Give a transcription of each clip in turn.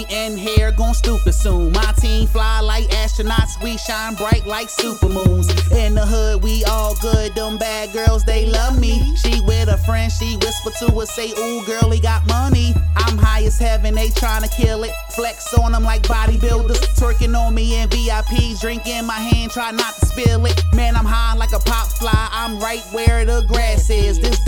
we in here, gon' stupid soon. My team fly like astronauts, we shine bright like super moons. In the hood, we all good. Them bad girls, they love me. She with a friend, she whisper to us, say, Ooh, girl, he got money. I'm high as heaven, they tryna kill it. Flex on them like bodybuilders, twerking on me in VIPs, drink in my hand, try not to spill it. Man, I'm high like a pop fly, I'm right where the grass is. This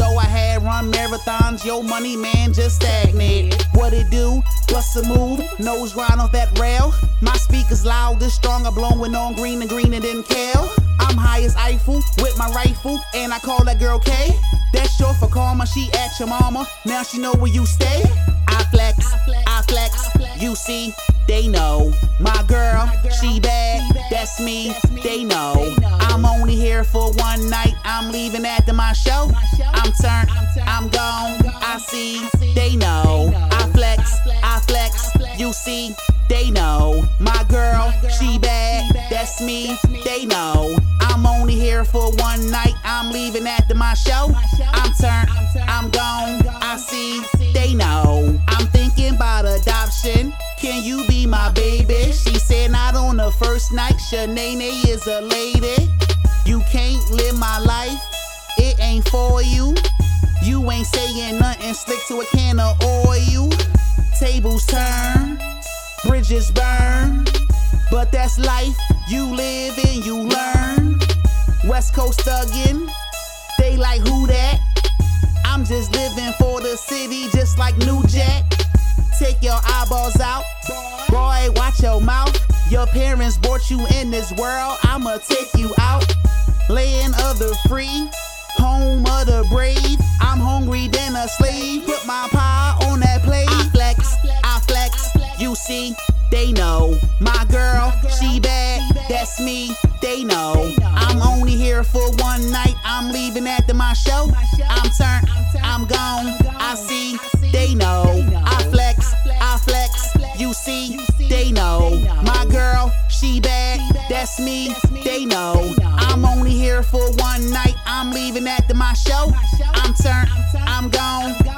marathons, yo money man just stagnant. What it do? Bust a move, nose grind off that rail. My speakers loud, this strong, I'm blowing on green and green and then kale. I'm high as Eiffel with my rifle, and I call that girl K. That's short for karma, she at your mama. Now she know where you stay. I flex, I flex, you see, they know. My girl, she bad, that's me, they know. I'm I'm leaving after my show. I'm turned, I'm gone, I see, they know. I flex, I flex, you see, they know. My girl, she bad, that's me, they know. I'm only here for one night, I'm leaving after my show. I'm turned, I'm gone, I see, they know. I'm thinking about adoption. Can you be my baby? She said not on the first night. Shanae is a lady. You can't live my life. Ain't for you. You ain't saying nothing slick to a can of oil. Tables turn, bridges burn. But that's life. You live and you learn. West Coast thuggin'. They like who that? I'm just living for the city, just like New Jack. Take your eyeballs out, boy. Watch your mouth. Your parents brought you in this world. I'ma take you out. Land of the free, home of the brave. I'm hungry than a slave. Put my pie on that plate. I flex, I flex. You see, they know. My girl, she bad. That's me. They know. I'm only here for one night. I'm leaving after my show. I'm turned, I'm gone. I see, they know. I flex, I flex. You see, they know. My girl, she bad. That's me. They know. Leaving after my show. I'm turned, I'm gone.